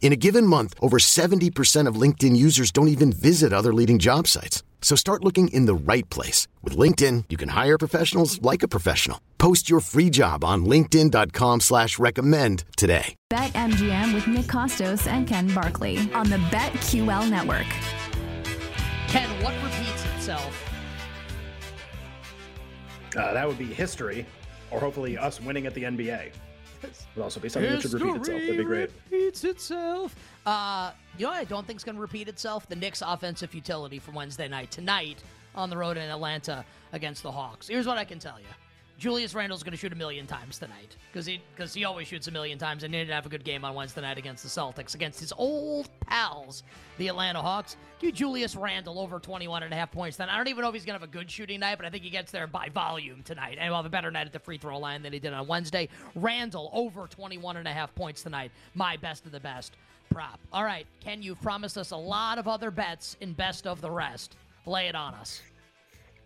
In a given month, over 70% of LinkedIn users don't even visit other leading job sites. So start looking in the right place. With LinkedIn, you can hire professionals like a professional. Post your free job on linkedin.com slash recommend today. Bet MGM with Nick Kostos and Ken Barkley on the BetQL network. Ken, what repeats itself? Uh, that would be history, or hopefully us winning at the NBA. Would also be something that should repeat itself. That'd be great. Repeats itself. Uh, you know what I don't think it's going to repeat itself? The Knicks' offensive futility from Wednesday night tonight on the road in Atlanta against the Hawks. Here's what I can tell you. Julius Randle's going to shoot a million times tonight because he because he always shoots a million times and he didn't have a good game on Wednesday night against the Celtics against his old pals, the Atlanta Hawks. Give Julius Randle over 21 and a half points. Then I don't even know if he's going to have a good shooting night, but I think he gets there by volume tonight and he'll have a better night at the free throw line than he did on Wednesday. Randle over 21 and a half points tonight. My best of the best prop. All right, Ken, you've promised us a lot of other bets in best of the rest. Lay it on us.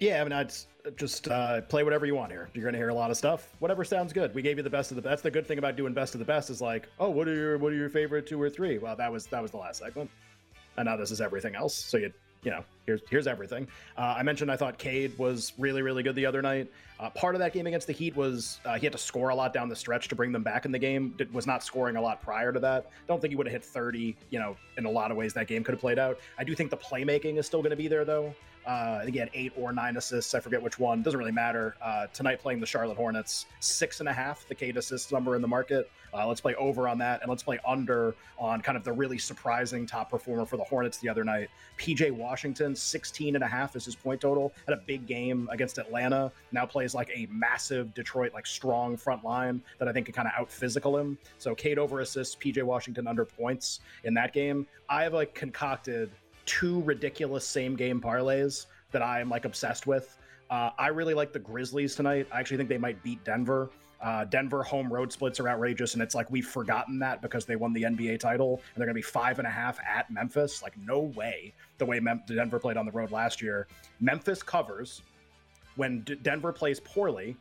Yeah, I mean, I'd just uh, play whatever you want here. You're going to hear a lot of stuff. Whatever sounds good. We gave you the best of the. That's the good thing about doing best of the best is like, oh, what are your what are your favorite two or three? Well, that was that was the last segment, and now this is everything else. So you you know here's here's everything. Uh, I mentioned I thought Cade was really really good the other night. Uh, part of that game against the Heat was uh, he had to score a lot down the stretch to bring them back in the game. Did, was not scoring a lot prior to that. Don't think he would have hit 30. You know, in a lot of ways that game could have played out. I do think the playmaking is still going to be there though. Uh, eight or nine assists. I forget which one. Doesn't really matter. Uh, tonight playing the Charlotte Hornets, six and a half, the Cade assist number in the market. Uh, let's play over on that, and let's play under on kind of the really surprising top performer for the Hornets the other night. PJ Washington, 16 and a half is his point total. Had a big game against Atlanta. Now plays like a massive Detroit, like strong front line that I think can kind of out physical him. So Cade over assists, PJ Washington under points in that game. I have like concocted two ridiculous same game parlays that I am like obsessed with. Uh, I really like the Grizzlies tonight. I actually think they might beat Denver. Uh, Denver home road splits are outrageous, and it's like we've forgotten that because they won the NBA title, and they're going to be five and a half at Memphis. Like, no way. The way Mem- Denver played on the road last year, Memphis covers when D- Denver plays poorly.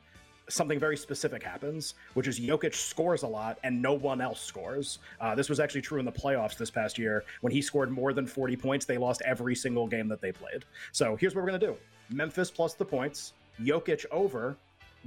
Something very specific happens, which is Jokic scores a lot and no one else scores. Uh, this was actually true in the playoffs this past year. When he scored more than 40 points, they lost every single game that they played. So here's what we're going to do Memphis plus the points, Jokic over,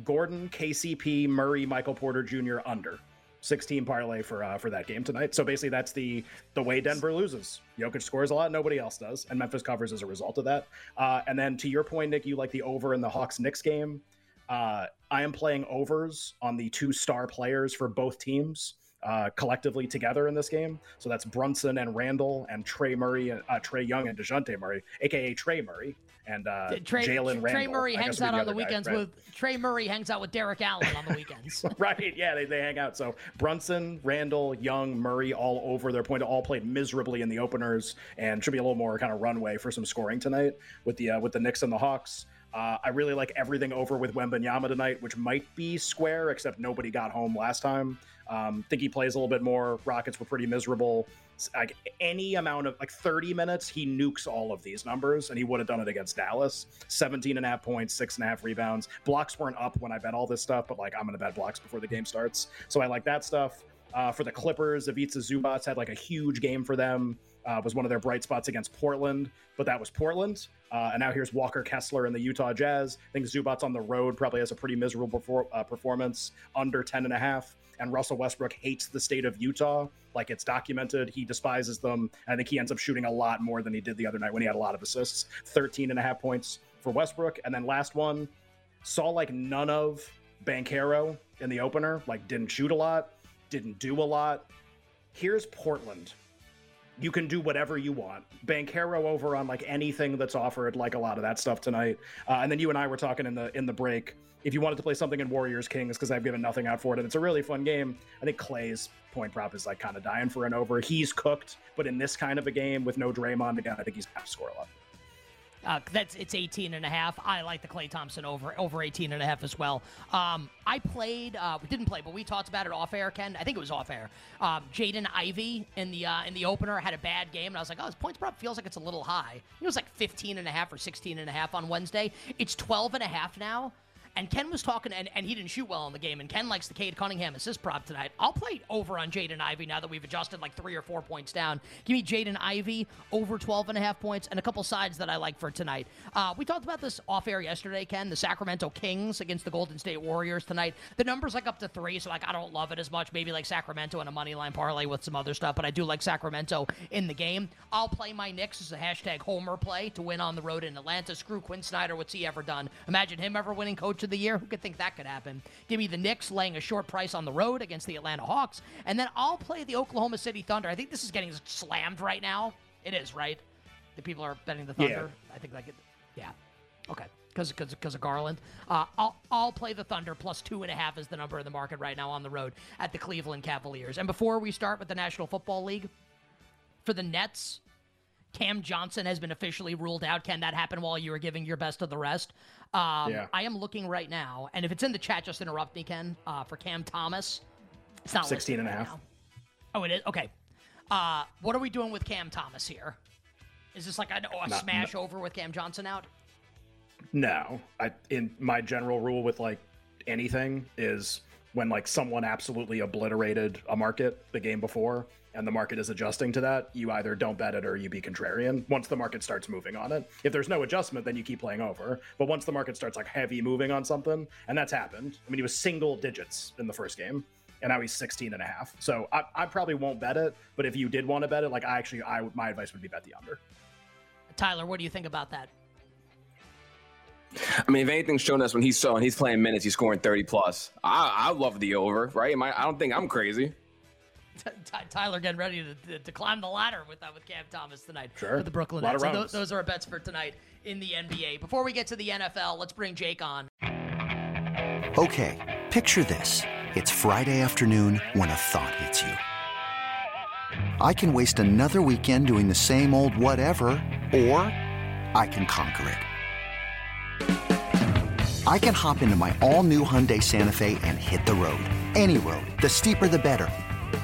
Gordon, KCP, Murray, Michael Porter Jr. under. 16 parlay for uh, for that game tonight. So basically, that's the the way Denver loses. Jokic scores a lot, nobody else does, and Memphis covers as a result of that. Uh, and then to your point, Nick, you like the over in the Hawks Knicks game. Uh, I am playing overs on the two star players for both teams. Uh, collectively together in this game. So that's Brunson and Randle and Trey Murray, uh, Trae Young and Dejounte Murray, aka Trey Murray and uh, Trey, Jalen Randle. Trey Murray hangs out on the the other guy, weekends right? with Trey Murray hangs out with Derek Allen on the weekends. right. Yeah, they, they hang out. So Brunson, Randle, Young, Murray, all over their point. To all played miserably in the openers, and should be a little more kind of runway for some scoring tonight with the uh, with the Knicks and the Hawks. Uh, I really like everything over with Wembanyama tonight, which might be square, except nobody got home last time. Um, think he plays a little bit more. Rockets were pretty miserable. Like any amount of like 30 minutes, he nukes all of these numbers, and he would have done it against Dallas. 17 and a half points, six and a half rebounds. Blocks weren't up when I bet all this stuff, but like I'm gonna bet blocks before the game starts. So I like that stuff. Uh, for the Clippers, Ivica Zubac had like a huge game for them. Uh, was one of their bright spots against Portland, but that was Portland. Uh, and now here's Walker Kessler and the Utah Jazz. I think Zubac on the road probably has a pretty miserable uh, performance, under 10 and a half. And Russell Westbrook hates the state of Utah. Like it's documented. He despises them. I think he ends up shooting a lot more than he did the other night when he had a lot of assists. 13 and a half points for Westbrook. And then last one, saw like none of Banchero in the opener, like didn't shoot a lot, didn't do a lot. Here's Portland. You can do whatever you want. Banchero over on like anything that's offered, like a lot of that stuff tonight. Uh, and then you and I were talking in the in the break. If you wanted to play something in Warriors Kings, because I've given nothing out for it, and it's a really fun game. I think Klay's point prop is like kind of dying for an over. He's cooked, but in this kind of a game with no Draymond again, I think he's to score a lot. Uh, that's it's 18 and a half. I like the Klay Thompson over over 18 and a half as well. Um, I played, uh, we didn't play, but we talked about it off air. Ken, I think it was off air. Um, Jaden Ivey in the uh, in the opener had a bad game, and I was like, oh, his points prop feels like it's a little high. It was like 15 and a half or 16 and a half on Wednesday. It's 12 and a half now. And Ken was talking, and, and he didn't shoot well in the game. And Ken likes the Cade Cunningham assist prop tonight. I'll play over on Jaden Ivey now that we've adjusted like three or four points down. Give me Jaden Ivey over 12 and a half points and a couple sides that I like for tonight. Uh, we talked about this off air yesterday, Ken. The Sacramento Kings against the Golden State Warriors tonight. The number's like up to three, so like I don't love it as much. Maybe like Sacramento and a money line parlay with some other stuff, but I do like Sacramento in the game. I'll play my Knicks as a hashtag Homer play to win on the road in Atlanta. Screw Quin Snyder. What's he ever done? Imagine him ever winning Coach of the Year. Who could think that? that could happen. Give me the Knicks laying a short price on the road against the Atlanta Hawks, and then I'll play the Oklahoma City Thunder. I think this is getting slammed right now. It is, right? The people are betting the Thunder. Yeah. I think like it. Yeah. Okay. Because because of Garland, uh, I'll I'll play the Thunder plus two and a half is the number in the market right now on the road at the Cleveland Cavaliers. And before we start with the National Football League, for the Nets, Cam Johnson has been officially ruled out. Can that happen while you were giving your best of the rest? Um, yeah. I am looking right now, and if it's in the chat, just interrupt me, Ken. Uh, for Cam Thomas, it's not 16 and a half. Oh, it is? Okay. Uh, what are we doing with Cam Thomas here? Is this like a, a not, smash over with Cam Johnson out? No. I in my general rule with like anything is when like someone absolutely obliterated a market the game before and the market is adjusting to that, you either don't bet it or you be contrarian once the market starts moving on it. If there's no adjustment, then you keep playing over. But once the market starts like heavy moving on something, and that's happened. I mean, he was single digits in the first game. And now he's 16 and a half. So I, I probably won't bet it. But if you did want to bet it, like I actually, I my advice would be bet the under. Tyler, what do you think about that? I mean, if anything's shown us when he's so and he's playing minutes, he's scoring 30 plus. I, I love the over, right? I, I don't think I'm crazy. Tyler getting ready to, to, to, climb the ladder with uh, with Cam Thomas tonight sure. for the Brooklyn Nets. So those, those, are our bets for tonight in the NBA. Before we get to the NFL, let's bring Jake on. Okay, picture this: it's Friday afternoon when a thought hits you. I can waste another weekend doing the same old whatever, or I can conquer it. I can hop into my all-new Hyundai Santa Fe and hit the road. Any road. The steeper, the better